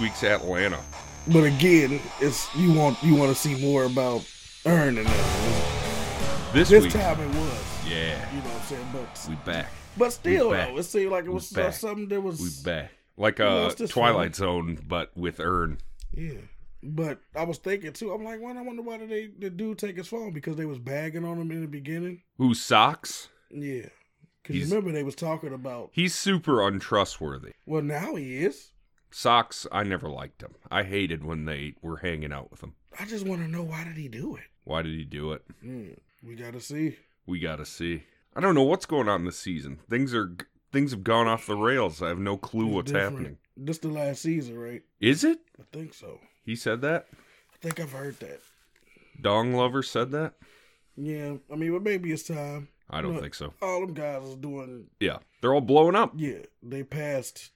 week's Atlanta? But again, it's you want you want to see more about earning it. This, This week, time it was. yeah, You know what I'm saying? But we back. but still back. though, it seemed like it was back. something that was We back. Like know, uh, it's just Twilight Zone, but with Earn. Yeah. But I was thinking too, I'm like, well, I wonder why did they the dude take his phone? Because they was bagging on him in the beginning. Who socks? Yeah. Cause you remember they was talking about He's super untrustworthy. well now he is. Socks, I never liked him. I hated when they were hanging out with him. I just want to know why did he do it? Why did he do it? Hmm. We gotta see. We gotta see. I don't know what's going on this season. Things are things have gone off the rails. I have no clue It's what's different. happening. This the last season, right? Is it? I think so. He said that. I think I've heard that. Donald Glover said that. Yeah. I mean, but maybe it's time. I don't No. think so. All them guys is doing. Yeah, they're all blowing up. Yeah, they passed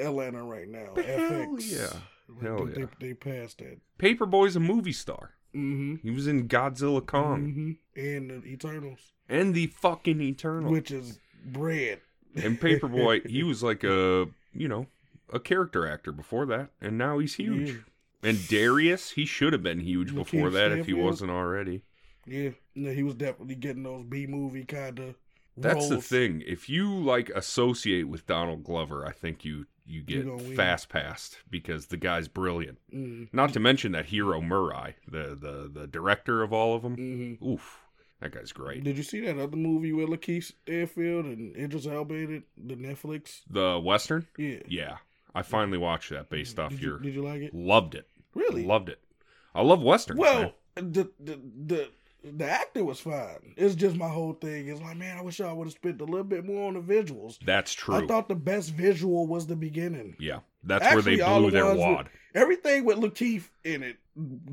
Atlanta right now. Hell FX. yeah. Hell they, yeah. They, they passed that. Paper Boi's a movie star. Mm-hmm. He was in Godzilla Kong hmm And the Eternals, and the fucking Eternal. which is bread. and Paperboy, he was like a you know a character actor before that, and now he's huge. Yeah. And Darius, he should have been huge before that if he wasn't already. Yeah, no, he was definitely getting those B movie kind of. That's the thing. If you like associate with Donald Glover, I think you you You get gonna fast passed because the guy's brilliant. Mm, Not to mention that Hiro Murai, the the the director of all of them. hmm Oof, that guy's great. Did you see that other movie with Lakeith Stanfield and Idris Elba in it? The Netflix. The Western, Yeah. yeah, I finally watched that based off did you, your. Did you like it? Loved it. Really? Loved it. I love westerns. Well, man. the the the the actor was fine. It's just my whole thing. It's like, man, I wish I would have spent a little bit more on the visuals. that's true. I thought the best visual was the beginning. yeah, that's where they blew the their ones with- wad, Everything with Lakeith in it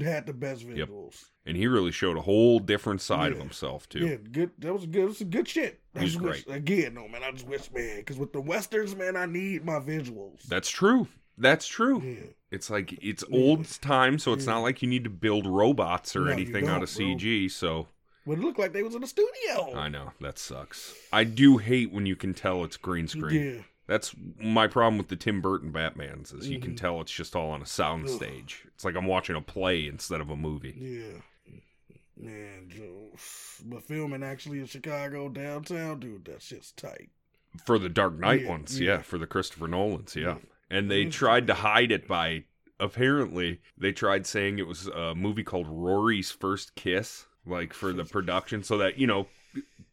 had the best Yep. visuals. and he really showed a whole different side of himself too. Yeah, good. That was good. It was good shit. I He was just wish, great. again, no man. I just wish, man, because with the westerns, man, I need my visuals. That's true. That's true. yeah, It's like it's Yeah. old time, so it's Yeah. not like you need to build robots or No, anything out of bro. CG. So but it looked like they was in a studio. I know that sucks. I do hate when you can tell it's green screen. Yeah, That's my problem with the Tim Burton Batmans is you can Mhm. tell it's just all on a sound Ugh. stage. It's like I'm watching a play instead of a movie. yeah, man, Joe. But filming actually in Chicago downtown, dude, that shit's tight. For the Dark Knight Yeah, ones, yeah. yeah. For the Christopher Nolans, yeah. Yeah. And they Mhm. tried to hide it by apparently they tried saying it was a movie called Rory's First Kiss, like for the production, so that you know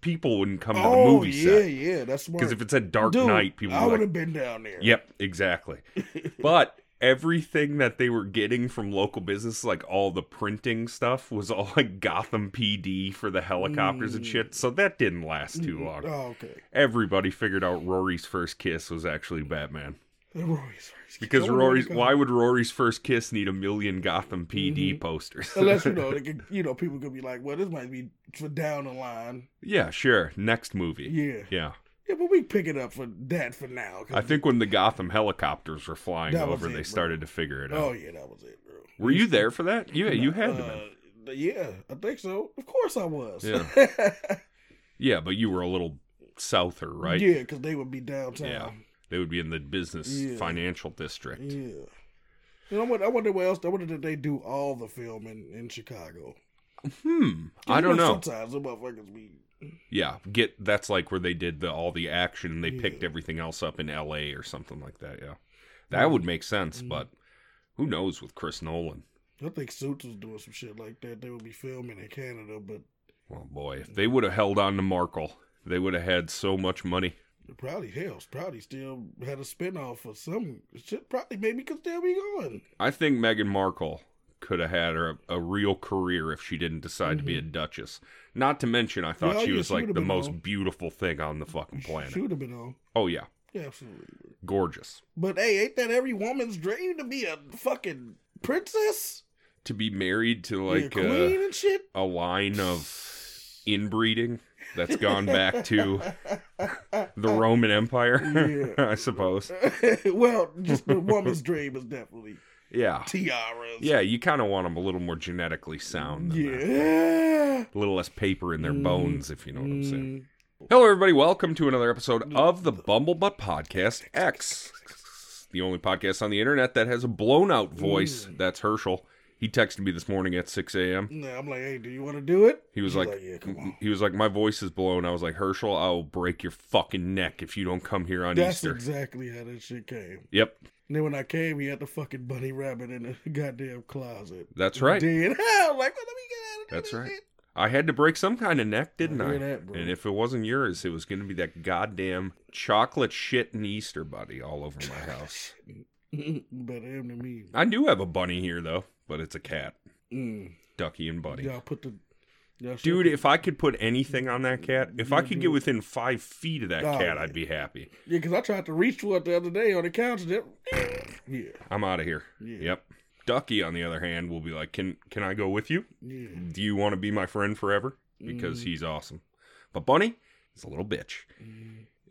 people wouldn't come to the oh movie yeah, set. yeah, that's smart. Because if it said Dark Dude, Knight, people I would would have like, been down there. "Yep, exactly." but everything that they were getting from local business, like all the printing stuff, was all like Gotham PD for the helicopters and Mm. shit. So that didn't last too long. Oh, okay. Everybody figured out Rory's first kiss was actually Batman. Rory's first. Because I Rory's why would Rory's first kiss need a million Gotham PD Mhm. posters? Unless you know, they could, you know, people could be like, "Well, this might be for down the line." yeah, sure. Next movie. Yeah, Yeah. yeah, but we pick it up for that for now. I think when the Gotham helicopters were flying over, it, they bro. started to figure it out. Oh yeah, that was it, bro. Were you there for that? Yeah, you had to Uh, be. Yeah, I think so. Of course, I was. Yeah. Yeah, but you were a little souther, right? Yeah, because they would be downtown. Yeah. They would be in the business Yeah. financial district. Yeah. You know, I wonder, I wonder what else. I wonder did they do all the filming in Chicago? Hmm. I don't know. Sometimes the motherfuckers be. Yeah, get that's like where they did the all the action and they Yeah. picked everything else up in L.A. or something like that. Yeah, that would make sense. Mhm. But who knows with Chris Nolan? I think Suits was doing some shit like that. They would be filming in Canada, but Well, boy, if they would have held on to Markle, they would have had so much money. Probably hell, probably still had a spinoff or some shit. Probably maybe could still be going. I think Meghan Markle could have had a, a real career if she didn't decide to be a Mhm. duchess. Not to mention, I thought Well, she yeah, was she like the most on. beautiful thing on the fucking planet. Should have been on. Oh yeah, Yeah, absolutely. gorgeous. But hey, ain't that every woman's dream to be a fucking princess? To be married to Yeah, like queen uh, and shit. a line of inbreeding that's gone back to the Roman Empire, Yeah. I suppose. well, just the woman's dream is definitely Yeah. tiaras. Yeah, you kind of want them a little more genetically sound. Than that. Yeah. A little less paper in their Mm. bones, if you know what I'm saying. Mm. Hello, everybody. Welcome to another episode of the Bumblebutt Podcast X. The only podcast on the internet that has a blown out voice. That's Herschel. He texted me this morning at 6 a.m. Nah, I'm like, hey, do you want to do it? He was He's like, yeah, come on. he was like, my voice is blown. I was like, Herschel, I will break your fucking neck if you don't come here on Easter. That's Easter. exactly how that shit came. yep, And then when I came, he had the fucking bunny rabbit in the goddamn closet. that's right. Dead. Like, well, let me get out of That's right. shit. I had to break some kind of neck, didn't I I? that, and if it wasn't yours, it was going to be that goddamn chocolate shit and Easter bunny all over my house. Better him than me. I do have a bunny here though, but it's a cat, Mm. Ducky and Buddy. Y'all put the. y'all Dude, if I could put anything on that cat, if I could get within five feet of that cat, yeah. I'd be happy. Yeah, because I tried to reach for it the other day on the couch. Yeah, I'm out of here. Yeah. Yep. Ducky, on the other hand, will be like, "Can can I go with you? yeah. Do you want to be my friend forever? Because he's awesome." But Bunny is a little bitch.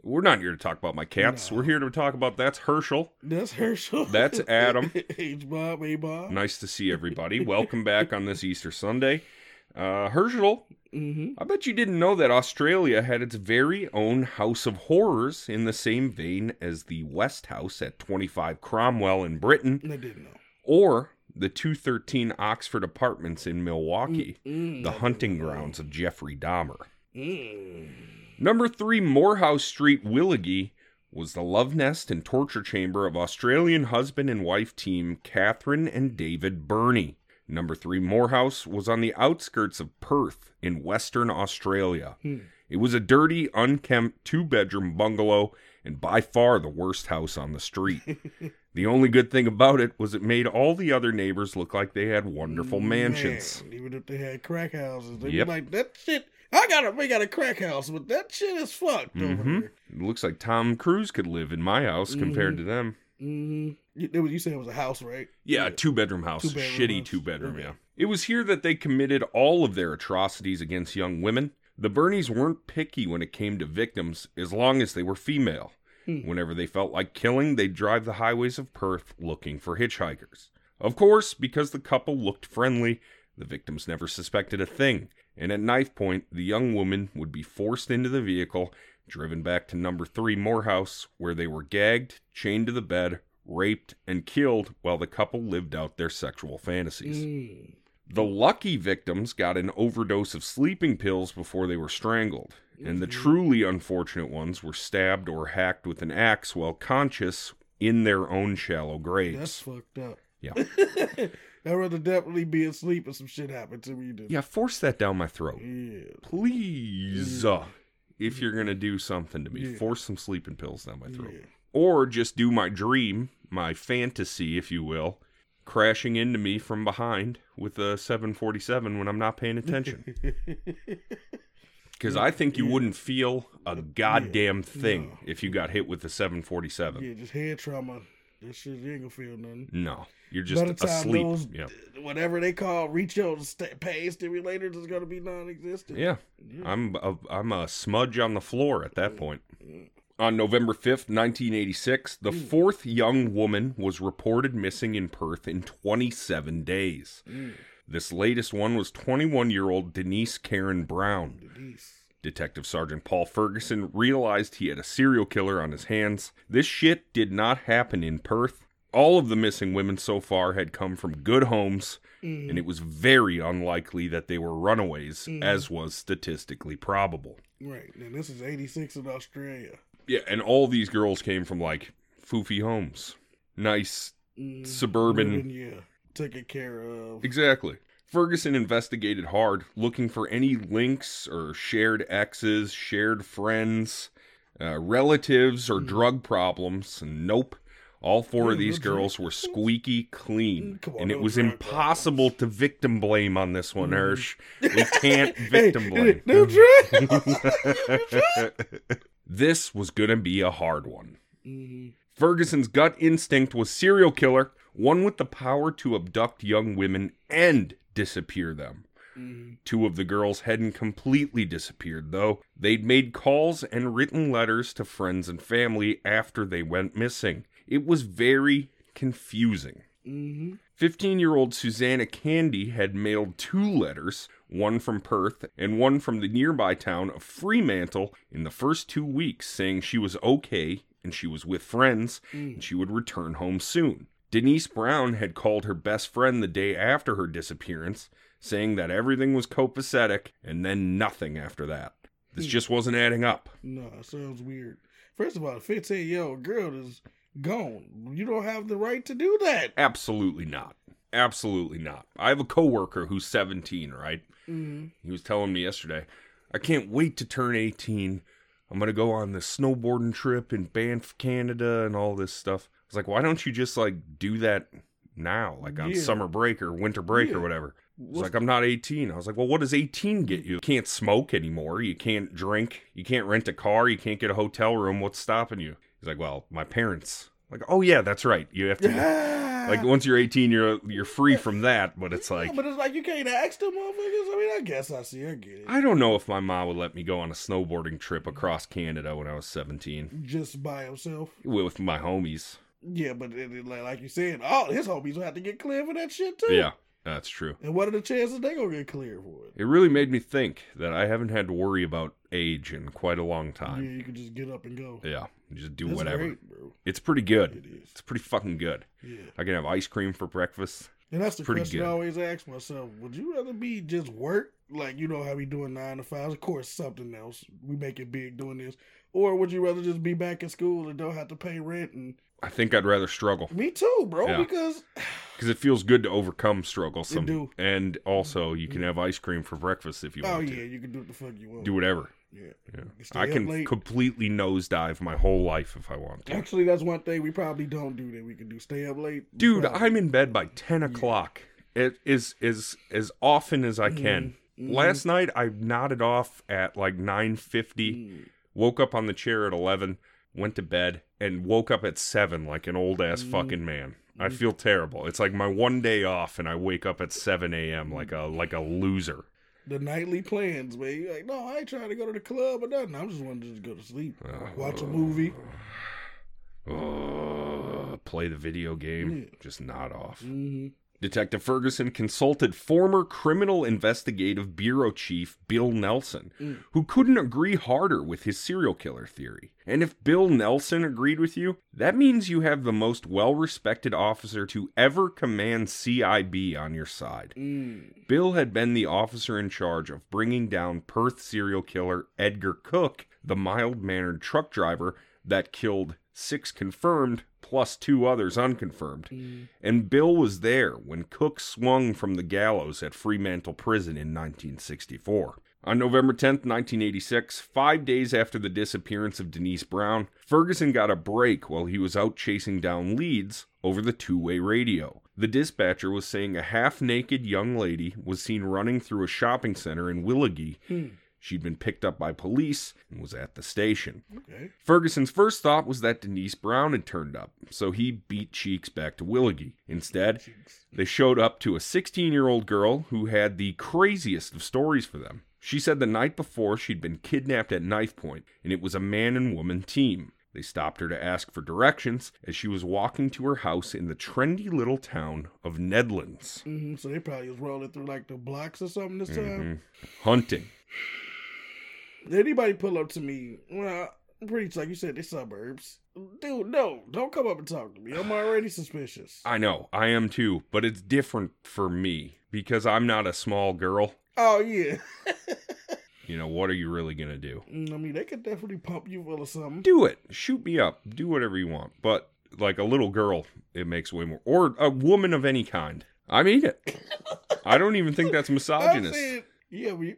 We're not here to talk about my cats. No. We're here to talk about that's Herschel. That's Herschel. That's Adam. H Bob, A Bob. Nice to see everybody. Welcome back on this Easter Sunday. Uh, Herschel, Mm-hmm. I bet you didn't know that Australia had its very own House of Horrors in the same vein as the West House at 25 Cromwell in Britain I didn't know. or the 213 Oxford Apartments in Milwaukee, Mm, the hunting grounds of Jeffrey Dahmer. Mm. Number 3 Moorhouse Street, Willagee was the love nest and torture chamber of Australian husband and wife team Catherine and David Birnie. Number 3 Moorhouse was on the outskirts of Perth in Western Australia. Hmm. It was a dirty, unkempt two bedroom bungalow and by far the worst house on the street. the only good thing about it was it made all the other neighbors look like they had wonderful mansions. Man, even if they had crack houses, they'd Yep. be like, that shit. I got a, we got a crack house, but that shit is fucked over hmm there. It looks like Tom Cruise could live in my house compared Mhm. to them. Mm-hmm. You, you said it was a house, right? Yeah, a two bedroom house. Two-bedroom Shitty house. two bedroom, Okay. yeah. It was here that they committed all of their atrocities against young women. The Birnies weren't picky when it came to victims as long as they were female. Hmm. Whenever they felt like killing, they'd drive the highways of Perth looking for hitchhikers. Of course, because the couple looked friendly, the victims never suspected a thing, and at knife point, the young woman would be forced into the vehicle, driven back to number three Moorhouse, where they were gagged, chained to the bed, raped, and killed while the couple lived out their sexual fantasies. Mm. The lucky victims got an overdose of sleeping pills before they were strangled, and the truly unfortunate ones were stabbed or hacked with an axe while conscious in their own shallow graves. That's fucked up. Yeah. I'd rather definitely be asleep and some shit happened to me than Yeah, force that down my throat. yeah. Please. uh, if you're going to do something to me, Yeah. force some sleeping pills down my throat. Yeah. Or just do my dream, my fantasy, if you will, crashing into me from behind with a 747 when I'm not paying attention. Because I think you Yeah. wouldn't feel a goddamn thing No. if you got hit with a 747. yeah, just head trauma. That shit, you ain't gonna feel nothing. No, you're just By the time asleep. those, Yeah, whatever they call retail st- pain stimulators is gonna be non-existent. yeah. I'm a, I'm a smudge on the floor at that point. On November 5th, 1986, the fourth young woman was reported missing in Perth in 27 days. Mm. This latest one was 21 year old Denise Karen Brown. Denise. Detective Sergeant Paul Ferguson realized he had a serial killer on his hands. This shit did not happen in Perth. All of the missing women so far had come from good homes, Mm. and it was very unlikely that they were runaways, Mm. as was statistically probable. Right, and this is '86 in Australia. Yeah, and all these girls came from like foofy homes. Nice. Mm. Suburban- Urban, yeah, taken care of. Exactly. Ferguson investigated hard, looking for any links or shared exes, shared friends, uh, relatives, or drug problems. Nope. All four of these girls were squeaky clean. On, and it was impossible to victim blame on this one, Hirsch. We can't victim blame. no this was going to be a hard one. Mhm. Ferguson's gut instinct was serial killer, one with the power to abduct young women and disappear them. Mhm. Two of the girls hadn't completely disappeared, though. They'd made calls and written letters to friends and family after they went missing. It was very confusing. Mhm. 15 year old Susannah Candy had mailed two letters, one from Perth and one from the nearby town of Fremantle, in the first two weeks, saying she was okay and she was with friends, and she would return home soon. Denise Brown had called her best friend the day after her disappearance, saying that everything was copacetic, and then nothing after that. This just wasn't adding up. No, it sounds weird. First of all, a 15 year old girl is gone. You don't have the right to do that. Absolutely not. Absolutely not. I have a coworker who's 17, right? Mm-hmm. He was telling me yesterday, I can't wait to turn 18. I'm going to go on this snowboarding trip in Banff, Canada, and all this stuff. Was like, why don't you just like do that now, like on Yeah. summer break or winter break Yeah. or whatever? He's What's- like, I'm not 18. I was like, well, what does 18 get you? You can't smoke anymore. You can't drink. You can't rent a car. You can't get a hotel room. What's stopping you? He's like, well, my parents. I'm like, oh yeah, that's right. You have to. Like once you're 18, you're you're free from that. But it's like, but it's like you can't ask them motherfuckers. I mean, I guess I see. I get it. I don't know if my mom would let me go on a snowboarding trip across Canada when I was 17 Just by himself. with my homies. Yeah, but it, it- like, like you said, all his homies will have to get cleared for that shit too. Yeah, that's true. And what are the chances they gonna get cleared for it? It really made me think that I haven't had to worry about age in quite a long time. Yeah, you can just get up and go. Yeah, just do That's whatever. great, bro. It's pretty good. It is. It's pretty fucking good. Yeah. I can have ice cream for breakfast. And that's the Pretty question good. I always ask myself: Would you rather be just work, like you know how we doing nine to fives? Of course, something else. We make it big doing this, or would you rather just be back in school and don't have to pay rent? And I think I'd rather struggle me too, bro. Yeah. Because because it feels good to overcome struggle. Some, do. and also you can have ice cream for breakfast if you oh want Oh yeah, to. you can do what the fuck you want. Do whatever. Yeah. Yeah. I can late. completely nosedive my whole life if I want to. Actually, that's one thing we probably don't do that we can do. Stay up late, Dude, probably- I'm in bed by ten o'clock. It is is as often as I can. Mhm. Last night I nodded off at like nine fifty. Mm. Woke up on the chair at eleven. Went to bed and woke up at seven like an old ass fucking man. I feel terrible. It's like my one day off and I wake up at seven a.m. like a like a loser. the nightly plans, man. You're like, no, I ain't trying to go to the club or nothing. I'm just wanting to just go to sleep, watch a movie. Uh, play the video game. Yeah. Just nod off. hmm Detective Ferguson consulted former Criminal Investigative Bureau Chief Bill Nelson, Mm. who couldn't agree harder with his serial killer theory. And if Bill Nelson agreed with you, that means you have the most well respected officer to ever command CIB on your side. Mm. Bill had been the officer in charge of bringing down Perth serial killer Edgar Cooke, the mild mannered truck driver that killed six confirmed plus two others unconfirmed. Mm. And Bill was there when Cooke swung from the gallows at Fremantle Prison in 1964. On November 10th, 1986, five days after the disappearance of Denise Brown, Ferguson got a break while he was out chasing down leads over the two way radio. The dispatcher was saying a half naked young lady was seen running through a shopping center in Willagee. Hmm. She'd been picked up by police and was at the station. Okay. Ferguson's first thought was that Denise Brown had turned up, so he beat Cheeks back to Willagee. Instead, they showed up to a 16 year old girl who had the craziest of stories for them. She said the night before she'd been kidnapped at knife point, and it was a man and woman team. They stopped her to ask for directions as she was walking to her house in the trendy little town of Nedlands. hmm So they probably was rolling through like the blocks or something this time. Mhm. Hunting. Anybody pull up to me? Well, pretty like you said, they suburbs. Dude, no, don't come up and talk to me. I'm already suspicious. I know, I am too, but it's different for me because I'm not a small girl. Oh yeah. You know, what are you really going to do? Mm, I mean, they could definitely pump you full of something. Do it. Shoot me up. Do whatever you want. But like a little girl, it makes way more. Or a woman of any kind. I mean it. I don't even think that's misogynist. saying, yeah, we.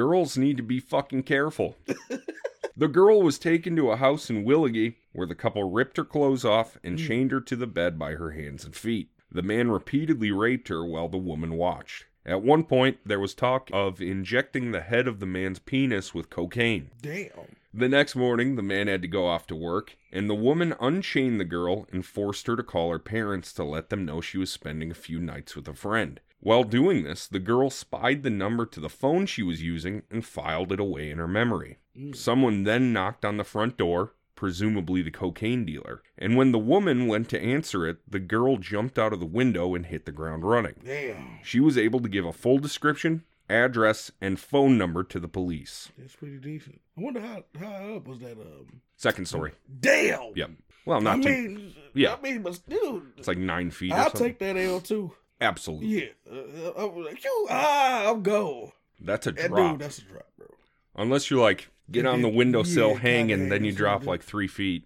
Girls need to be fucking careful. the girl was taken to a house in Willagee where the couple ripped her clothes off and Mm. chained her to the bed by her hands and feet. The man repeatedly raped her while the woman watched. At one point, there was talk of injecting the head of the man's penis with cocaine. Damn. The next morning, the man had to go off to work, and the woman unchained the girl and forced her to call her parents to let them know she was spending a few nights with a friend. While doing this, the girl spied the number to the phone she was using and filed it away in her memory. Mm. Someone then knocked on the front door, presumably the cocaine dealer, and when the woman went to answer it, the girl jumped out of the window and hit the ground running. Damn. She was able to give a full description, address, and phone number to the police. That's pretty decent. I wonder how how high up was that? Um, Second story. damn. Yep. Well, I not too. mean, yeah. I mean, but still, It's like nine feet. I'll something. take that L too. Absolutely. Yeah, uh, I was like, you, ah, I'm go. That's a That drop. dude, that's a drop, bro. Unless you like get on the windowsill Yeah, hanging, kinda then you drop like three feet.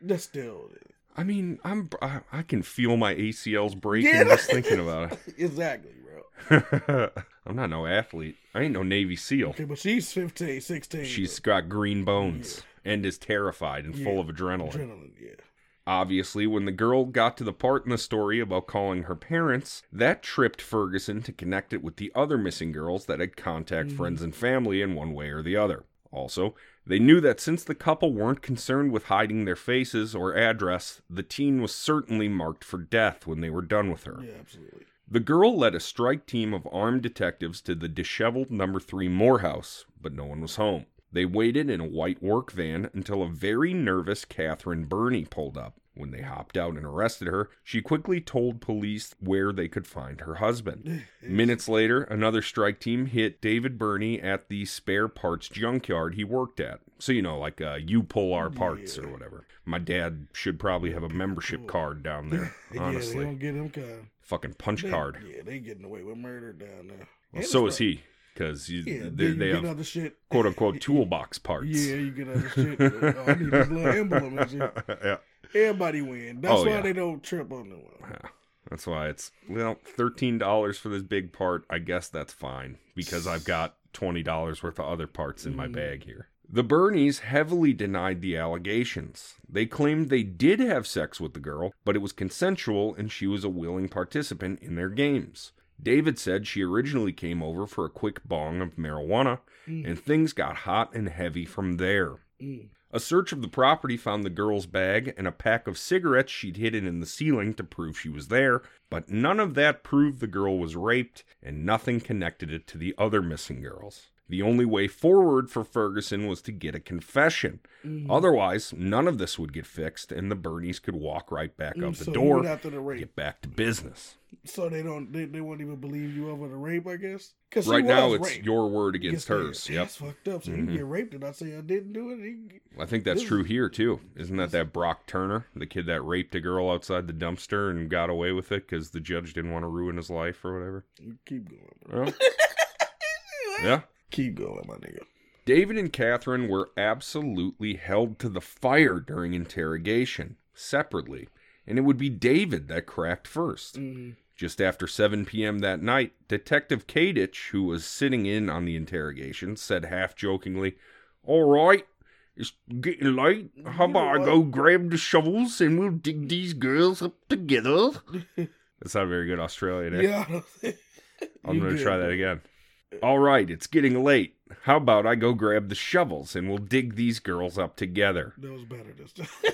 That's still I mean, I'm I, I can feel my ACLs breaking Yeah. just thinking about it. exactly, bro. I'm not no athlete. I ain't no Navy SEAL. Okay, but she's 15, 16. She's got green bones and is terrified and full of adrenaline. adrenaline, yeah. Obviously, when the girl got to the part in the story about calling her parents, that tripped Ferguson to connect it with the other missing girls that had contact Mhm. friends and family in one way or the other. Also, they knew that since the couple weren't concerned with hiding their faces or address, the teen was certainly marked for death when they were done with her. Yeah, absolutely. The girl led a strike team of armed detectives to the disheveled number 3 Moorhouse, but no one was home. They waited in a white work van until a very nervous Catherine Birnie pulled up. When they hopped out and arrested her, she quickly told police where they could find her husband. Minutes later, another strike team hit David Birnie at the spare parts junkyard he worked at. So, you know, like uh, you pull our parts or whatever. My dad should probably have a membership card down there, yeah, honestly. they don't get him kind. Fucking punch They- card. Yeah, they getting away with murder down there. Well, so is he, because Yeah, they, they have other shit. quote unquote toolbox parts. Yeah, you get other shit. oh, I need this little emblem and shit. yeah. Everybody win. That's Oh, why yeah. they don't trip on the one. Yeah. That's why it's well thirteen dollars for this big part. I guess that's fine because I've got twenty dollars worth of other parts in my Mm. bag here. The Birnies heavily denied the allegations. They claimed they did have sex with the girl, but it was consensual and she was a willing participant in their games. David said she originally came over for a quick bong of marijuana, Mm. and things got hot and heavy from there. Mm. A search of the property found the girl's bag and a pack of cigarettes she'd hidden in the ceiling to prove she was there, but none of that proved the girl was raped, and nothing connected it to the other missing girls. The only way forward for Ferguson was to get a confession. Mm. Otherwise, none of this would get fixed, and the Birnies could walk right back Mm, out the so he door the and get back to business. So they don't. They, they won't even believe you over the rape. I guess. Because right now, it's your word against hers. Yep. That's fucked up. So Mhm. you get raped and I say I didn't do it. I think that's This true here too. Isn't that that Brock Turner, the kid that raped a girl outside the dumpster and got away with it because the judge didn't want to ruin his life or whatever? keep going. Well, yeah. Keep going, my nigga. David and Catherine were absolutely held to the fire during interrogation, separately, and it would be David that cracked first. Mm. Just after 7 p.m. that night, Detective Katich, who was sitting in on the interrogation, said half jokingly, All right, it's getting late. How about I go grab the shovels and we'll dig these girls up together? That's not very good Australian, eh? Yeah. I'm going to try that again. All right, it's getting late. How about I go grab the shovels and we'll dig these girls up together? That was better this time.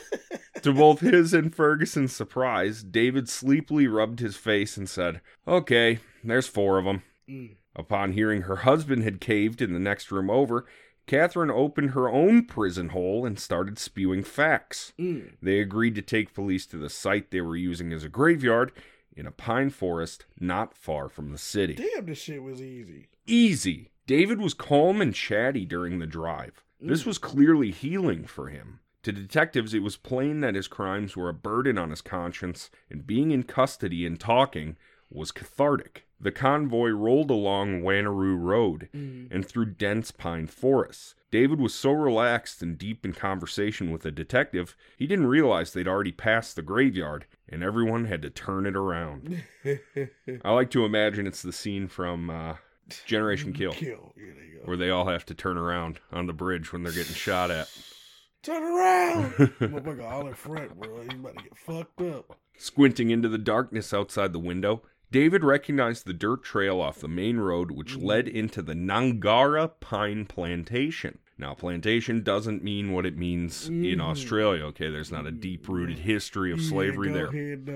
To both his and Ferguson's surprise, David sleepily rubbed his face and said, Okay, there's four of them. Mm. Upon hearing her husband had caved in the next room over, Catherine opened her own prison hole and started spewing facts. Mm. They agreed to take police to the site they were using as a graveyard in a pine forest not far from the city. Damn, this shit was easy. Easy. David was calm and chatty during the drive. This Mm. was clearly healing for him. To detectives, it was plain that his crimes were a burden on his conscience, and being in custody and talking was cathartic. The convoy rolled along Wanneroo Road Mm. and through dense pine forests. David was so relaxed and deep in conversation with the detective, he didn't realize they'd already passed the graveyard, and everyone had to turn it around. I like to imagine it's the scene from uh, Generation Kill, Kill. Yeah, there you go. where they all have to turn around on the bridge when they're getting shot at. Turn around. Motherfucker all in front, bro. You about to get fucked up. Squinting into the darkness outside the window, David recognized the dirt trail off the main road which led into the Gnangara Pine Plantation. Now, plantation doesn't mean what it means in Mhm. Australia, okay? There's not a deep rooted history of Yeah, slavery go there. Ahead,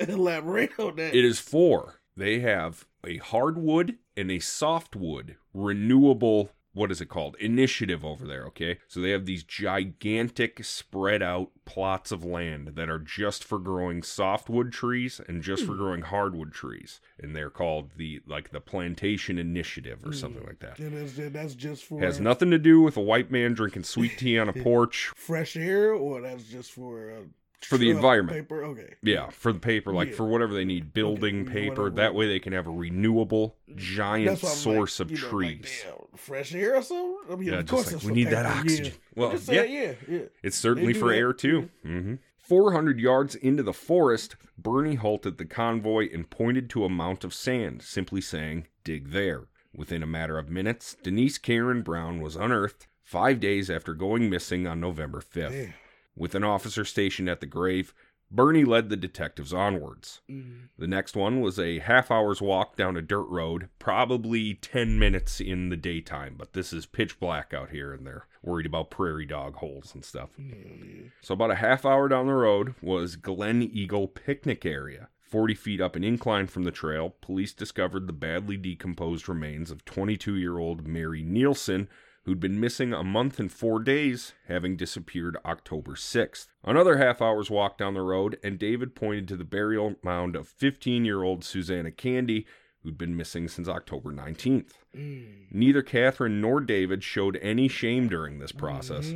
uh, elaborate on that. It is four. They have a hardwood and a softwood renewable what is it called? Initiative over there, okay? So they have these gigantic spread out plots of land that are just for growing softwood trees and just for growing hardwood trees. And they're called the like the plantation initiative or something like that. And that's, that's just for Has nothing to do with a white man drinking sweet tea on a porch. fresh air, or that's just for uh, For the environment. Paper, okay. Yeah, for the paper, like Yeah. for whatever they need, building Okay, paper. whatever. That way they can have a renewable, giant That's why I'm source like, of you know, like, trees. damn, fresh air or something. I mean, Yeah, of course like, we need that oxygen. Yeah. Well, I'm yeah, yeah. It's certainly for that, air too. hmm 400 yards into the forest, Birnie halted the convoy and pointed to a mount of sand, simply saying, Dig there. Within a matter of minutes, Denise Karen Brown was unearthed five days after going missing on November 5th. Damn. With an officer stationed at the grave, Birnie led the detectives onwards. Mm. The next one was a half hour's walk down a dirt road, probably 10 minutes in the daytime, but this is pitch black out here and they're worried about prairie dog holes and stuff. Yeah. So, about a half hour down the road was Glen Eagle Picnic Area. 40 feet up an incline from the trail, police discovered the badly decomposed remains of 22 year old Mary Neilson, who'd been missing a month and four days, having disappeared October 6th. Another half hour's walk down the road, and David pointed to the burial mound of 15 year old Susannah Candy, who'd been missing since October 19th. Mm. Neither Catherine nor David showed any shame during this process.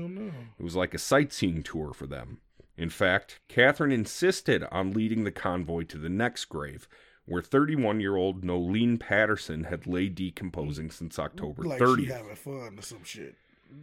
It was like a sightseeing tour for them. In fact, Catherine insisted on leading the convoy to the next grave, where 31 year old Noelene Patterson had lay decomposing since October Like 30th. she having fun or some shit.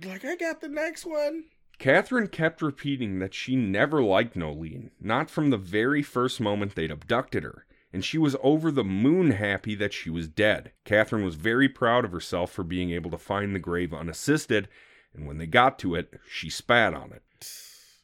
Like I got the next one. Catherine kept repeating that she never liked Noelene, not from the very first moment they'd abducted her, and she was over the moon happy that she was dead. Catherine was very proud of herself for being able to find the grave unassisted, and when they got to it, she spat on it.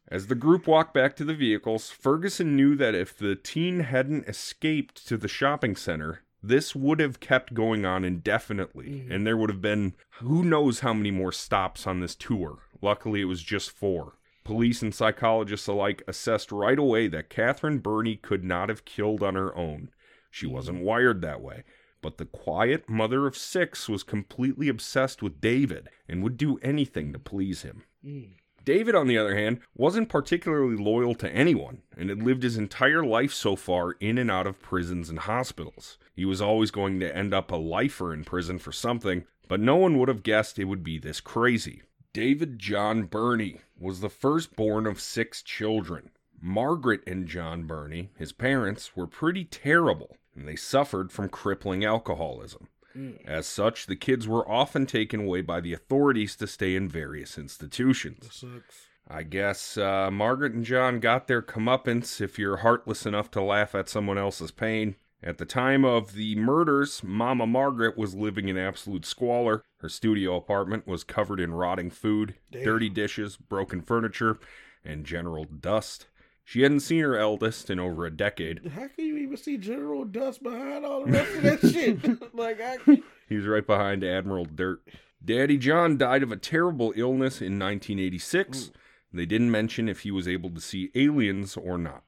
As the group walked back to the vehicles, Ferguson knew that if the teen hadn't escaped to the shopping center, this would have kept going on indefinitely, Mhm. and there would have been who knows how many more stops on this tour. Luckily, it was just four. Police and psychologists alike assessed right away that Catherine Birnie could not have killed on her own. She wasn't wired that way. But the quiet mother of six was completely obsessed with David and would do anything to please him. Mm. David, on the other hand, wasn't particularly loyal to anyone and had lived his entire life so far in and out of prisons and hospitals. He was always going to end up a lifer in prison for something, but no one would have guessed it would be this crazy. David John Birnie was the firstborn of six children. Margaret and John Birnie, his parents, were pretty terrible, and they suffered from crippling alcoholism. Mm. As such, the kids were often taken away by the authorities to stay in various institutions. That sucks. I guess uh, Margaret and John got their comeuppance if you're heartless enough to laugh at someone else's pain. At the time of the murders, Mama Margaret was living in absolute squalor. Her studio apartment was covered in rotting food, Damn. dirty dishes, broken furniture, and general dust. She hadn't seen her eldest in over a decade. How can you even see General Dust behind all the rest of that shit? like I can He was right behind Admiral Dirt. Daddy John died of a terrible illness in 1986. They didn't mention if he was able to see aliens or not.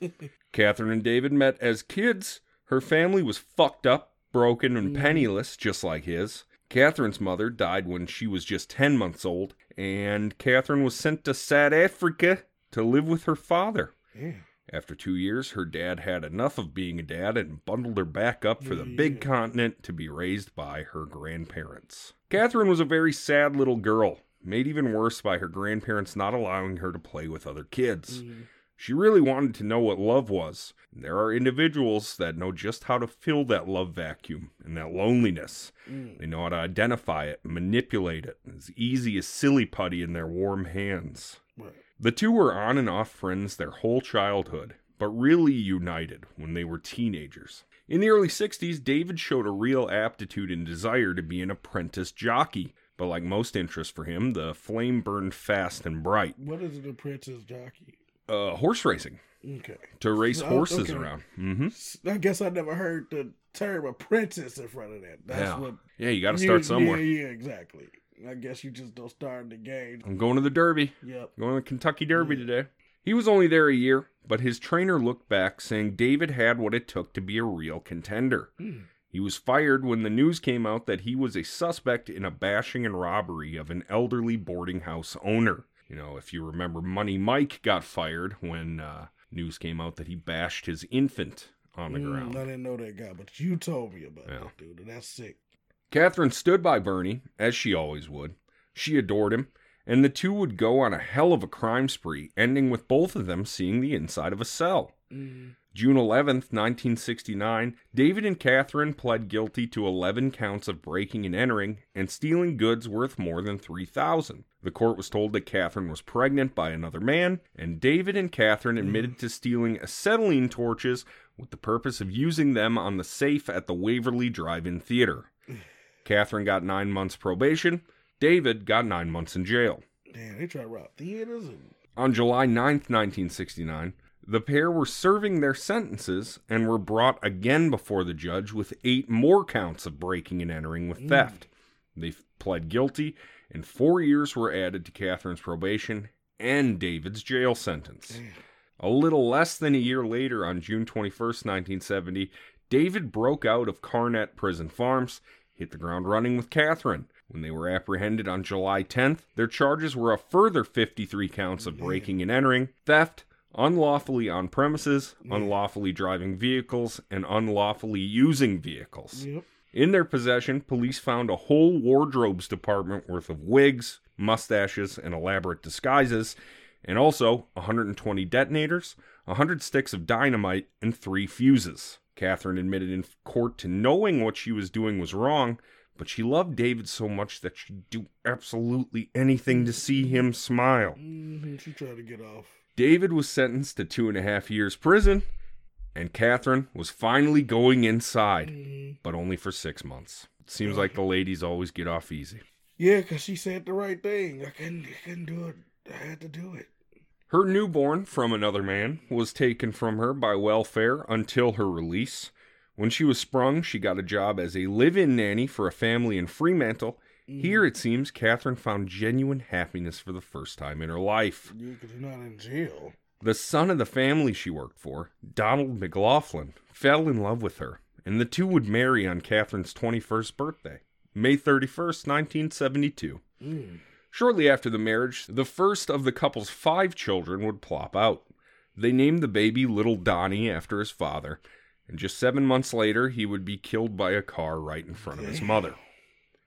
Catherine and David met as kids. Her family was fucked up, broken, and Mm. penniless, just like his. Catherine's mother died when she was just 10 months old, and Catherine was sent to South Africa to live with her father. Yeah. After two years, her dad had enough of being a dad and bundled her back up for the big continent to be raised by her grandparents. Catherine was a very sad little girl, made even worse by her grandparents not allowing her to play with other kids. Mm. She really wanted to know what love was. There are individuals that know just how to fill that love vacuum and that loneliness. Mm. They know how to identify it, manipulate it, as easy as silly putty in their warm hands. Right. The two were on and off friends their whole childhood, but really united when they were teenagers. In the early 60s, David showed a real aptitude and desire to be an apprentice jockey, but like most interests for him, the flame burned fast and bright. What is an apprentice jockey? Uh, horse racing, Okay. to race Oh, horses okay. around. hmm I guess I never heard the term apprentice in front of that. That's Yeah. what Yeah, you got to start somewhere. Yeah, yeah, exactly. I guess you just don't start in the game. I'm going to the Derby. Yep. Going to the Kentucky Derby Yeah. today. He was only there a year, but his trainer looked back saying David had what it took to be a real contender. Hmm. He was fired when the news came out that he was a suspect in a bashing and robbery of an elderly boarding house owner. You know, if you remember, Money Mike got fired when uh, news came out that he bashed his infant on the Mm, ground. I didn't know that guy, but you told me about Yeah. that, dude. and That's sick. Catherine stood by Birnie, as she always would. She adored him, and the two would go on a hell of a crime spree, ending with both of them seeing the inside of a cell. Mm. June 11th, 1969, David and Catherine pled guilty to 11 counts of breaking and entering and stealing goods worth more than 3000. The court was told that Catherine was pregnant by another man, and David and Catherine admitted to stealing acetylene torches with the purpose of using them on the safe at the Waverly Drive-In Theater. Catherine got 9 months probation, David got 9 months in jail. Damn, they try to rob theaters and On July 9th, 1969, the pair were serving their sentences and were brought again before the judge with eight more counts of breaking and entering with mm. theft. They pled guilty, and four years were added to Catherine's probation and David's jail sentence. damn. A little less than a year later, on June 21st, 1970, David broke out of Karnet Prison Farms, hit the ground running with Catherine. When they were apprehended on July 10th, their charges were a further 53 counts of breaking and entering, theft, unlawfully on premises, unlawfully driving vehicles, and unlawfully using vehicles. Yep. In their possession, police found a whole wardrobes department worth of wigs, mustaches, and elaborate disguises, and also 120 detonators, 100 sticks of dynamite, and three fuses. Catherine admitted in court to knowing what she was doing was wrong, but she loved David so much that she'd do absolutely anything to see him smile. hmm She tried to get off. David was sentenced to two and a half years prison, and Catherine was finally going inside hmm but only for six months. It seems like the ladies always get off easy. Yeah, because she said the right thing. I couldn't, I couldn't do it. I had to do it. Her newborn from another man was taken from her by welfare until her release. When she was sprung, she got a job as a live in nanny for a family in Fremantle. Here, it seems, Catherine found genuine happiness for the first time in her life. You're not in jail. The son of the family she worked for, Donald McLaughlin, fell in love with her, and the two would marry on Catherine's 21st birthday, May 31st, 1972. Mm. Shortly after the marriage, the first of the couple's five children would plop out. They named the baby Little Donnie after his father, and just seven months later, he would be killed by a car right in front of his mother.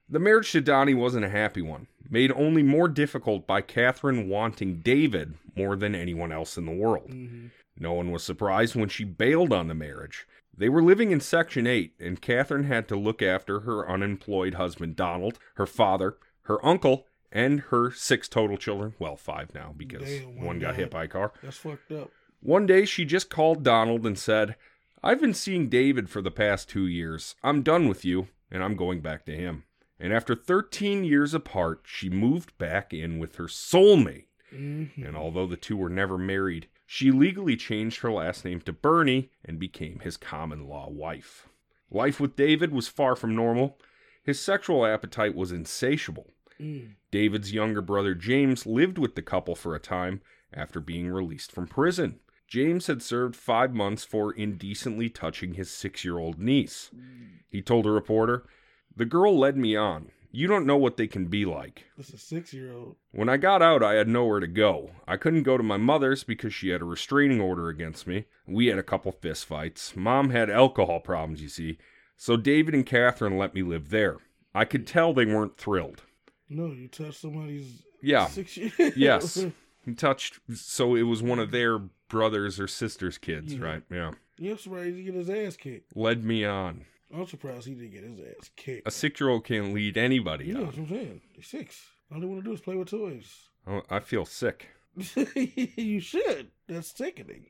The marriage to Donnie wasn't a happy one, made only more difficult by Catherine wanting David more than anyone else in the world. hmm No one was surprised when she bailed on the marriage. They were living in Section 8, and Catherine had to look after her unemployed husband Donald, her father, her uncle, and her six total children. Well, five now because Damn, one one got hit by a car. That's fucked up. One day she just called Donald and said, I've been seeing David for the past two years. I'm done with you, and I'm going back to him. And after 13 years apart, she moved back in with her soulmate. hmm And although the two were never married, she legally changed her last name to Birnie and became his common law wife. Life with David was far from normal. His sexual appetite was insatiable. Mm. David's younger brother James lived with the couple for a time after being released from prison. James had served five months for indecently touching his six year old niece. He told a reporter, The girl led me on. You don't know what they can be like. This is a six year old. When I got out, I had nowhere to go. I couldn't go to my mother's because she had a restraining order against me. We had a couple fistfights. Mom had alcohol problems, you see. So David and Catherine let me live there. I could tell they weren't thrilled. No, you touched somebody's Yeah. six years. Yes. He touched, so it was one of their brothers or sisters' kids, Yeah. right? Yeah. You're surprised he get his ass kicked. Led me on. I'm surprised he didn't get his ass kicked. A six year old can't lead anybody Yeah, on. that's what I'm saying. He's six. All they want to do is play with toys. Oh, I feel sick. you should. That's sickening.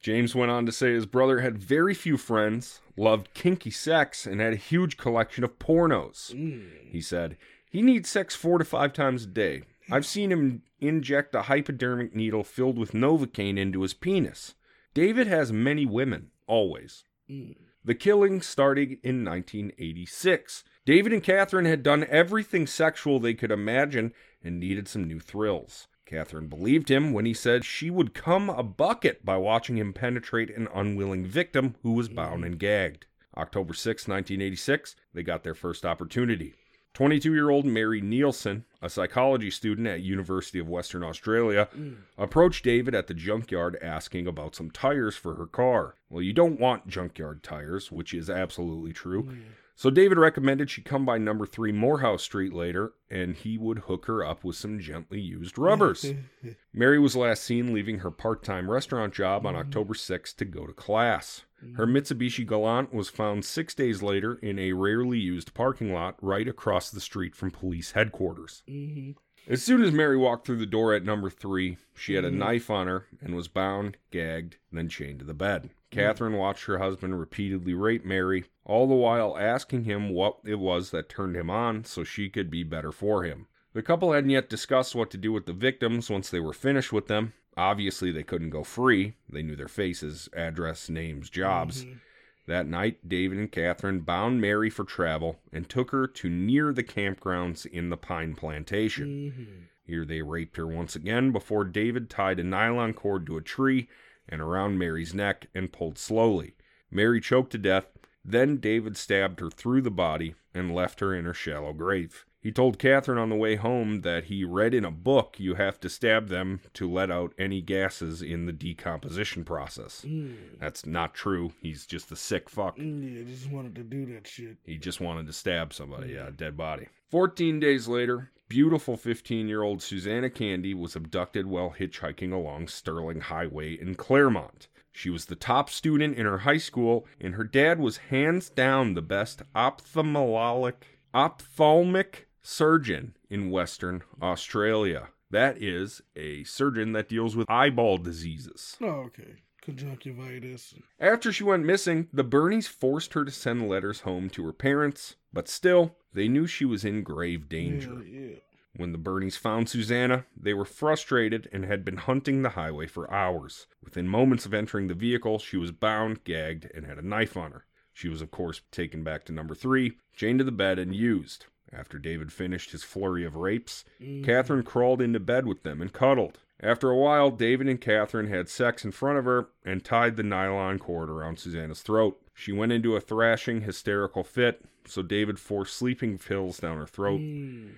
James went on to say his brother had very few friends, loved kinky sex, and had a huge collection of pornos. Mm. He said, He needs sex four to five times a day. I've seen him inject a hypodermic needle filled with Novocaine into his penis. David has many women, always. Mm. The killing started in 1986. David and Catherine had done everything sexual they could imagine and needed some new thrills. Catherine believed him when he said she would come a bucket by watching him penetrate an unwilling victim who was bound and gagged. October 6, 1986, they got their first opportunity. 22 year old Mary Neilson, a psychology student at University of Western Australia, mm. approached David at the junkyard asking about some tires for her car. Well, you don't want junkyard tires, which is absolutely true. Mm. So David recommended she come by number 3 Moorhouse Street later and he would hook her up with some gently used rubbers. Mary was last seen leaving her part-time restaurant job on mm-hmm. October 6th to go to class. Her mm-hmm. Mitsubishi Galant was found 6 days later in a rarely used parking lot right across the street from police headquarters. hmm As soon as Mary walked through the door at number three, she had a mm-hmm. knife on her and was bound, gagged, then chained to the bed. Catherine watched her husband repeatedly rape Mary, all the while asking him what it was that turned him on so she could be better for him. The couple hadn't yet discussed what to do with the victims once they were finished with them. Obviously, they couldn't go free. They knew their faces, address, names, jobs. Mhm. That night, David and Catherine bound Mary for travel and took her to near the campgrounds in the pine plantation. Mhm. Here they raped her once again before David tied a nylon cord to a tree and around Mary's neck and pulled slowly. Mary choked to death. Then David stabbed her through the body and left her in her shallow grave. He told Catherine on the way home that he read in a book you have to stab them to let out any gases in the decomposition process. Mm. That's not true. He's just a sick fuck. Yeah, just wanted to do that shit. He just wanted to stab somebody, yeah, a dead body. 14 days later, beautiful 15 year old Susannah Candy was abducted while hitchhiking along Stirling Highway in Claremont. She was the top student in her high school, and her dad was hands down the best ophthalmologic, ophthalmic surgeon in Western Australia. That is a surgeon that deals with eyeball diseases. Oh, okay. Conjunctivitis. After she went missing, the Birnies forced her to send letters home to her parents, but still, they knew she was in grave danger. Yeah, yeah. When the Birnies found Susannah, they were frustrated and had been hunting the highway for hours. Within moments of entering the vehicle, she was bound, gagged, and had a knife on her. She was, of course, taken back to number three, chained to the bed, and used. After David finished his flurry of rapes, Mhm. Catherine crawled into bed with them and cuddled. After a while, David and Catherine had sex in front of her and tied the nylon cord around Susannah's throat. She went into a thrashing, hysterical fit, so David forced sleeping pills down her throat. Mm.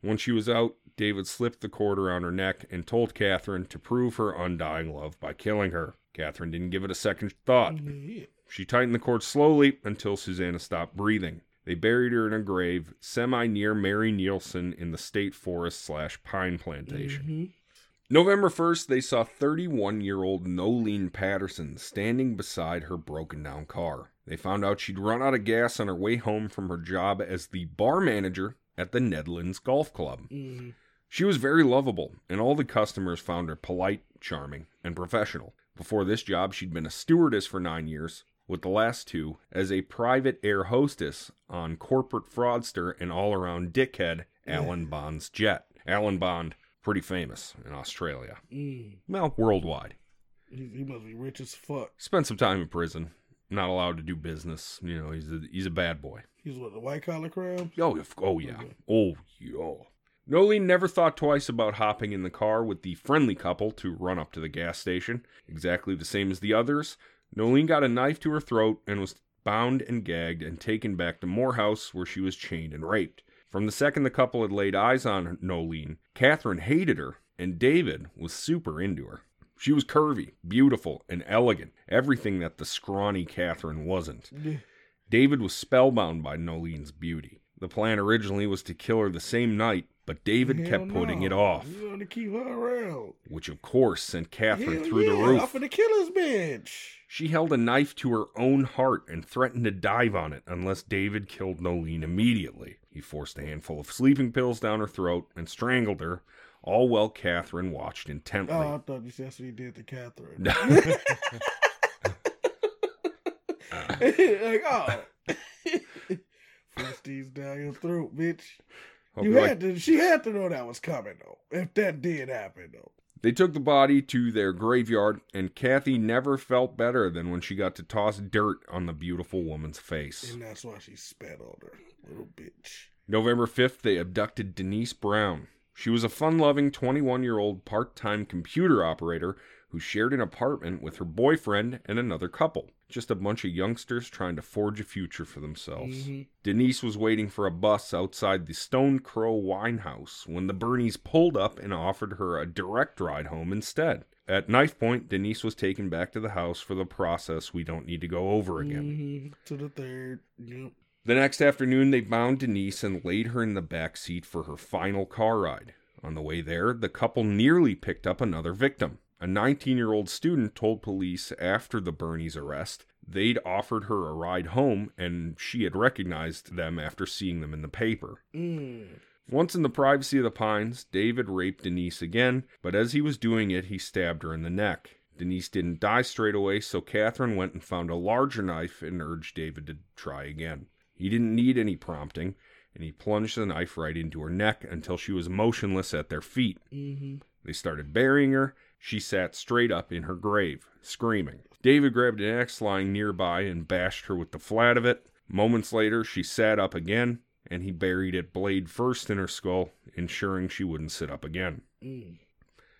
When she was out, David slipped the cord around her neck and told Catherine to prove her undying love by killing her. Catherine didn't give it a second thought. Yeah. She tightened the cord slowly until Susannah stopped breathing. They buried her in a grave semi near Mary Neilson in the state forest slash pine plantation. Mhm. November 1st, they saw 31 year old Noelene Patterson standing beside her broken down car. They found out she'd run out of gas on her way home from her job as the bar manager at the Nedlands Golf Club. Mhm. She was very lovable, and all the customers found her polite, charming, and professional. Before this job, she'd been a stewardess for nine years, with the last two as a private air hostess on corporate fraudster and all around dickhead Alan Bond's jet. Alan Bond, pretty famous in Australia. Mm. Well, worldwide. He, he must be rich as fuck. Spent some time in prison. Not allowed to do business. You know, he's a, he's a bad boy. He's what the white collar crime. Oh, oh yeah. Okay. Oh, yeah. Noelene never thought twice about hopping in the car with the friendly couple to run up to the gas station. Exactly the same as the others. Noelene got a knife to her throat and was bound and gagged and taken back to Moorhouse where she was chained and raped. From the second the couple had laid eyes on Noelene, Catherine hated her and David was super into her. She was curvy, beautiful, and elegant, everything that the scrawny Catherine wasn't. David was spellbound by Noelene's beauty. The plan originally was to kill her the same night, but David Hell kept putting it off, You want to keep her around? which of course sent Catherine Hell through yeah, the roof. I'm finna kill his bitch. She held a knife to her own heart and threatened to dive on it unless David killed Noelene immediately. He forced a handful of sleeping pills down her throat and strangled her, all while Catherine watched intently. Oh, I thought you said what he did to Catherine. like, oh. Force these down your throat, bitch. Hope You you like- had to. She had to know that was coming, though. If that did happen, though. They took the body to their graveyard, and Kathy never felt better than when she got to toss dirt on the beautiful woman's face. And that's why she spat on her, little bitch. November 5th, they abducted Denise Brown. She was a fun loving 21 year old part time computer operator who shared an apartment with her boyfriend and another couple. just a bunch of youngsters trying to forge a future for themselves. Mhm. Denise was waiting for a bus outside the Stone Crow Wine House when the Birnies pulled up and offered her a direct ride home instead. At knife point, Denise was taken back to the house for the process we don't need to go over again. Mhm. To the third. Yep. The next afternoon, they bound Denise and laid her in the back seat for her final car ride. On the way there, the couple nearly picked up another victim. A 19 year old student told police after the Birnies arrest they'd offered her a ride home and she had recognized them after seeing them in the paper. Mm. Once in the privacy of the pines, David raped Denise again, but as he was doing it, he stabbed her in the neck. Denise didn't die straight away, so Catherine went and found a larger knife and urged David to try again. He didn't need any prompting, and he plunged the knife right into her neck until she was motionless at their feet. hmm They started burying her. She sat straight up in her grave, screaming. David grabbed an axe lying nearby and bashed her with the flat of it. Moments later, she sat up again, and he buried it blade first in her skull, ensuring she wouldn't sit up again. Mm.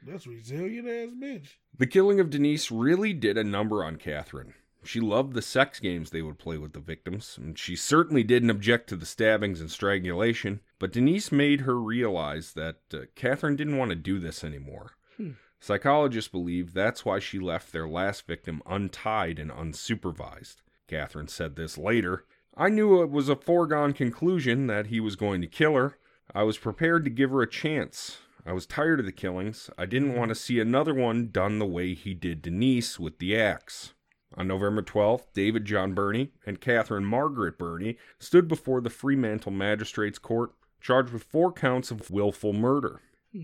That's resilient ass bitch. The killing of Denise really did a number on Catherine. She loved the sex games they would play with the victims, and she certainly didn't object to the stabbings and strangulation, but Denise made her realize that uh, Catherine didn't want to do this anymore. Hmm. Psychologists believe that's why she left their last victim untied and unsupervised. Catherine said this later. I knew it was a foregone conclusion that he was going to kill her. I was prepared to give her a chance. I was tired of the killings. I didn't want to see another one done the way he did Denise with the axe. On November 12th, David John Birnie and Catherine Margaret Birnie stood before the Fremantle Magistrates Court, charged with four counts of willful murder.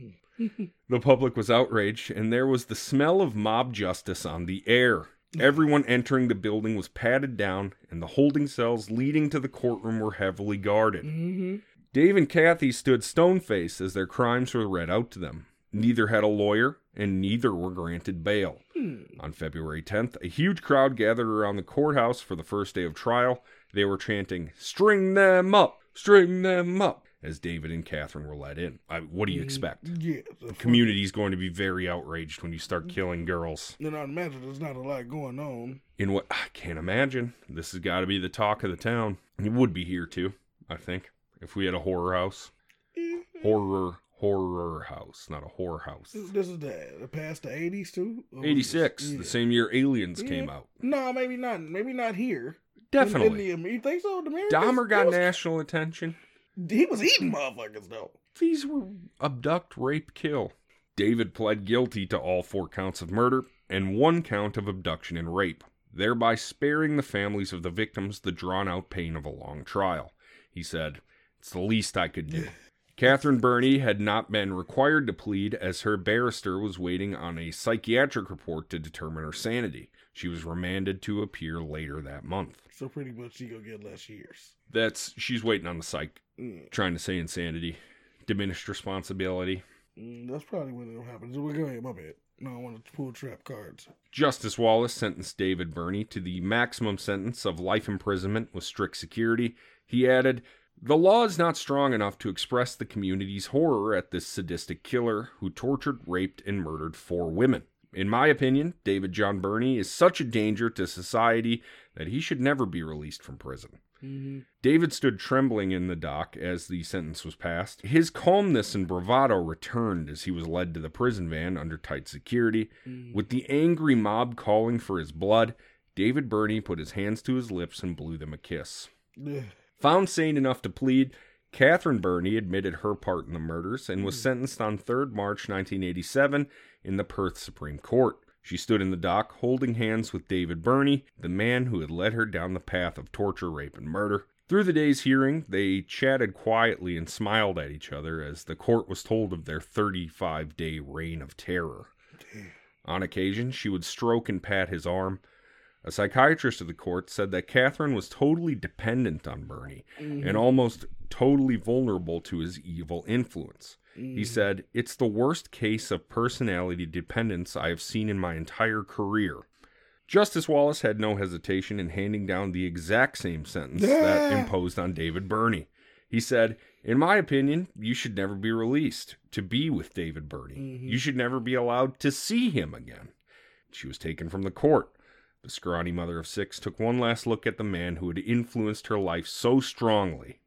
The public was outraged, and there was the smell of mob justice on the air. Everyone entering the building was patted down, and the holding cells leading to the courtroom were heavily guarded. hmm Dave and Kathy stood stone faced as their crimes were read out to them. Neither had a lawyer, and neither were granted bail. Hmm. On February 10th, a huge crowd gathered around the courthouse for the first day of trial. They were chanting, String them up! String them up! as David and Catherine were let in. I, what do you expect? Yeah. The The is going to be very outraged when you start killing girls. Then I imagine there's not a lot going on. In what I can't imagine. This has got to be the talk of the town. It would be here too, I think, if we had a horror house. Eh, Horror, horror house, not a horror house. This, this is the, the past the eighties too. 86, this- the same year Aliens came out. No, maybe not. Maybe not here. Definitely. In, in the, you think so? The? Dahmer got was- national attention. He was eating motherfuckers though. These were abduct, rape, kill. David pled guilty to all four counts of murder and one count of abduction and rape, thereby sparing the families of the victims the drawn out pain of a long trial. He said, It's the least I could do. Catherine Birnie had not been required to plead as her barrister was waiting on a psychiatric report to determine her sanity. She was remanded to appear later that month. So pretty much she gonna get less years. That's she's waiting on the psych, Mm, trying to say insanity, diminished responsibility. mm, that's probably what it'll happen. So we're going to My bad. No, I want to pull trap cards. Justice Wallace sentenced David Birnie to the maximum sentence of life imprisonment with strict security. He added, The law is not strong enough to express the community's horror at this sadistic killer who tortured, raped, and murdered four women. In my opinion, David John Birnie is such a danger to society that he should never be released from prison. Mm-hmm. David stood trembling in the dock as the sentence was passed. His calmness and bravado returned as he was led to the prison van under tight security. Mm. With the angry mob calling for his blood, David Birnie put his hands to his lips and blew them a kiss. Found sane enough to plead, Catherine Birnie admitted her part in the murders and was hmm. sentenced on 3rd March 1987 in the Perth Supreme Court. She stood in the dock holding hands with David Birnie, the man who had led her down the path of torture, rape, and murder. Through the day's hearing, they chatted quietly and smiled at each other as the court was told of their 35 day reign of terror. On occasion, she would stroke and pat his arm. A psychiatrist of the court said that Catherine was totally dependent on Birnie Mhm. and almost totally vulnerable to his evil influence. He Mhm. said, It's the worst case of personality dependence I have seen in my entire career. Justice Wallace had no hesitation in handing down the exact same sentence that imposed on David Birnie. He said, In my opinion, you should never be released to be with David Birnie. Mhm. You should never be allowed to see him again. She was taken from the court. The scrawny mother of six took one last look at the man who had influenced her life so strongly.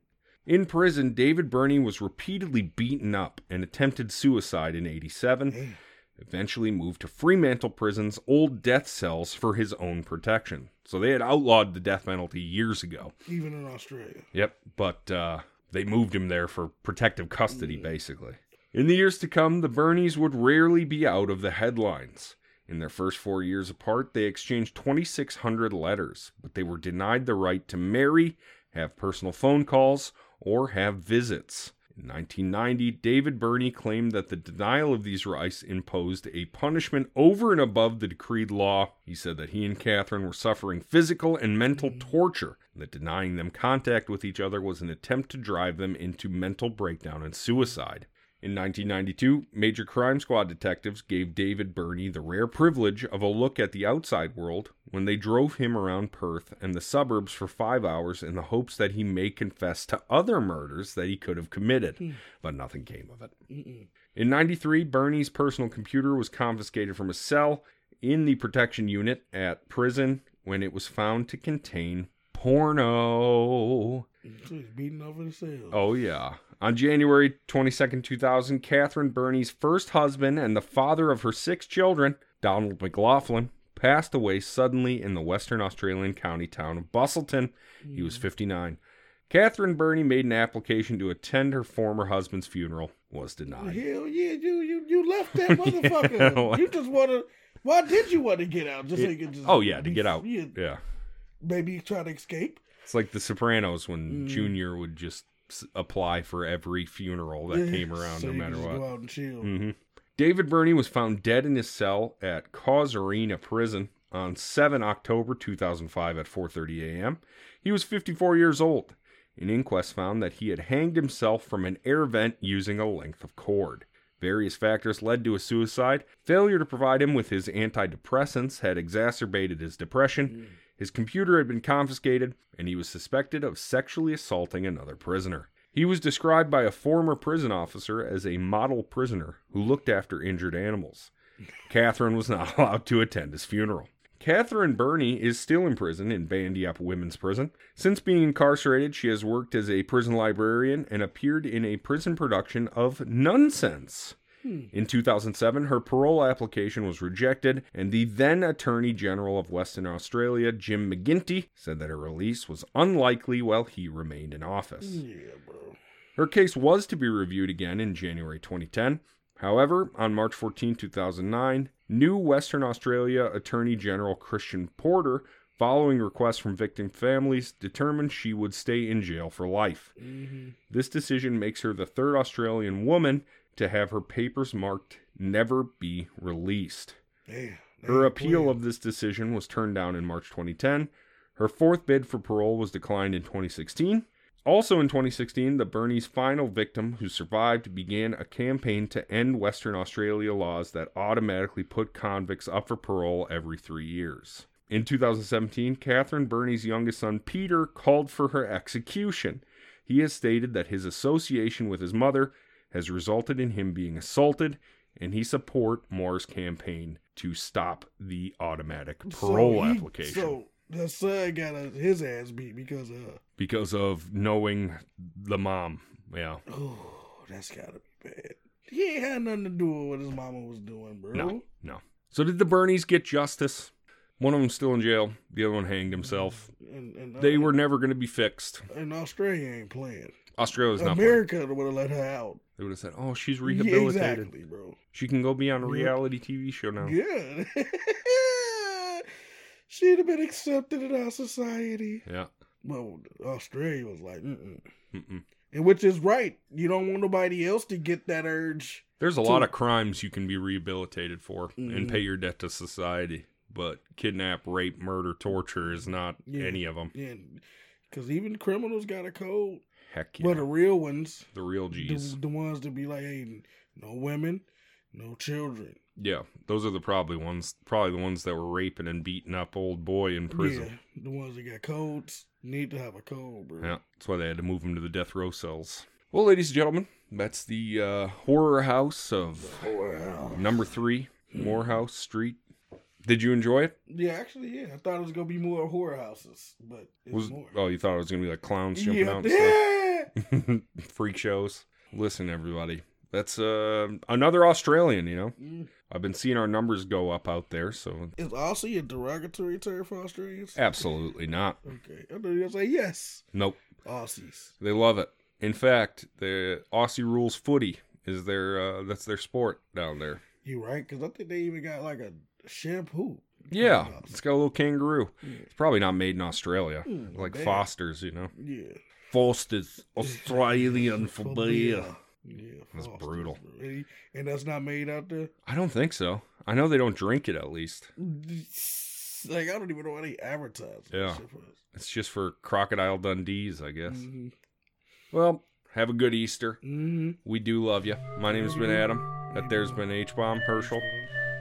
In prison, David Birnie was repeatedly beaten up and attempted suicide in 87, Damn. eventually moved to Fremantle Prison's old death cells for his own protection. So they had outlawed the death penalty years ago. Even in Australia. Yep, but uh, they moved him there for protective custody, basically. In the years to come, the Birnies would rarely be out of the headlines. In their first four years apart, they exchanged 2,600 letters, but they were denied the right to marry, have personal phone calls, or have visits. In 1990, David Birnie claimed that the denial of these rights imposed a punishment over and above the decreed law. He said that he and Catherine were suffering physical and mental mm. torture, and that denying them contact with each other was an attempt to drive them into mental breakdown and suicide. In 1992, Major Crime Squad detectives gave David Birnie the rare privilege of a look at the outside world when they drove him around Perth and the suburbs for five hours in the hopes that he may confess to other murders that he could have committed, hmm. but nothing came of it. Mm-mm. In 93, Birnie's personal computer was confiscated from a cell in the protection unit at prison when it was found to contain porno. He's beating over the cells. Oh, yeah. On January 22nd, 2000, Catherine Birnie's first husband and the father of her six children, Donald McLaughlin, passed away suddenly in the western Australian county town of Busselton. He was 59. Catherine Birnie made an application to attend her former husband's funeral, was denied. Hell yeah, you you you left that motherfucker. Yeah. You just wanna why did you want to get out? Just so you could just Oh, yeah, to get out. Yeah, Yeah. Maybe try to escape. It's like The Sopranos when Mm. Junior would just apply for every funeral that Yeah, came around, so no matter what. Go out and chill. hmm David Birnie was found dead in his cell at Casuarina Prison on 7 October 2005 at 4:30 a.m. He was 54 years old. An inquest found that he had hanged himself from an air vent using a length of cord. Various factors led to his suicide. Failure to provide him with his antidepressants had exacerbated his depression. His computer had been confiscated, and he was suspected of sexually assaulting another prisoner. He was described by a former prison officer as a model prisoner who looked after injured animals. Catherine was not allowed to attend his funeral. Catherine Birnie is still in prison in Bandyup Women's Prison. Since being incarcerated, she has worked as a prison librarian and appeared in a prison production of Nonsense. In 2007, her parole application was rejected, and the then Attorney General of Western Australia, Jim McGinty, said that her release was unlikely while he remained in office. Yeah, bro. Her case was to be reviewed again in January 2010. However, on March 14, 2009, new Western Australia Attorney General Christian Porter, following requests from victim families, determined she would stay in jail for life. hmm This decision makes her the third Australian woman to have her papers marked never be released. Damn. Her appeal boy. of this decision was turned down in March 2010. Her fourth bid for parole was declined in 2016. Also in 2016, the Birnie's final victim who survived began a campaign to end Western Australia laws that automatically put convicts up for parole every three years. In 2017, Catherine Birnie's youngest son Peter called for her execution. He has stated that his association with his mother has resulted in him being assaulted, and he support Moore's campaign to stop the automatic So parole he- application So the son got a, his ass beat because of because of knowing the mom. Yeah, Oh, that's gotta be bad. He ain't had nothing to do with what his mama was doing, bro. No. no. So did the Birnies get justice? One of them still in jail. The other one hanged himself. And, and They uh, were never going to be fixed. And Australia ain't playing. Australia's not. playing. America would have let her out. They would have said, "Oh, she's Yeah, rehabilitated. exactly, bro. She can go be on a Yeah. reality TV show now." Yeah. She'd have been accepted in our society. Yeah. Well, Australia was like, mm Mm-mm. and which is right. You don't want nobody else to get that urge. There's a To- lot of crimes you can be rehabilitated for and Mhm. pay your debt to society, but kidnap, rape, murder, torture is not Yeah. any of them. And because even criminals got a code. Heck yeah. Well, the real ones, the real the, G's. the ones that be like, hey, no women, no children. Yeah, those are the probably ones, probably the ones that were raping and beating up old boy in prison. Yeah, the ones that got codes need to have a code, bro. Yeah, that's why they had to move him to the death row cells. Well, ladies and gentlemen, that's the uh, horror house of Wow. number three, Moorhouse Street, Did you enjoy it? Yeah, actually, yeah. I thought it was gonna be more horror houses, but it was, more. oh, you thought it was gonna be like clowns jumping yeah, out and stuff? freak shows. Listen, everybody, that's uh, another Australian. You know, Mm. I've been seeing our numbers go up out there, so Is Aussie a derogatory term for Australians? absolutely not. Okay, I know you're gonna say yes. Nope, Aussies. they love it. In fact, the Aussie rules footy is their uh, that's their sport down there. You right? Because I think they even got like a shampoo. Yeah, it's got a little kangaroo. Yeah. It's probably not made in Australia, Mm, like damn. Foster's. You know, Yeah. Foster's Australian for beer. Yeah, That's Foster's, brutal. And that's not made out there. I don't think so. I know they don't drink it at least. Like I don't even know why they advertise. Yeah. for. It's just for Crocodile Dundee's, I guess. Mhm. Well, have a good Easter. Mhm. We do love you. My name's been Adam. That there's been H Bomb Herschel.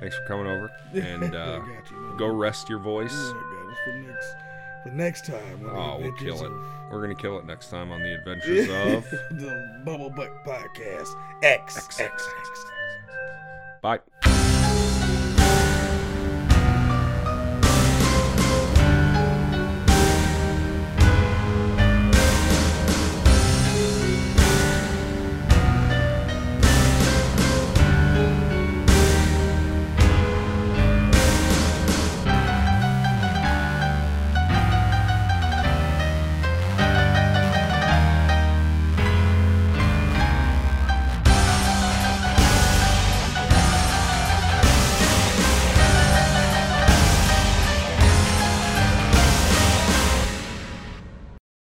Thanks for coming over. And uh, you, go rest your voice. Yeah, I got it for next time. Oh, we'll kill it. of- We're gonna kill it next time on the adventures of. the Bubble Butt Podcast X X, X X. Bye.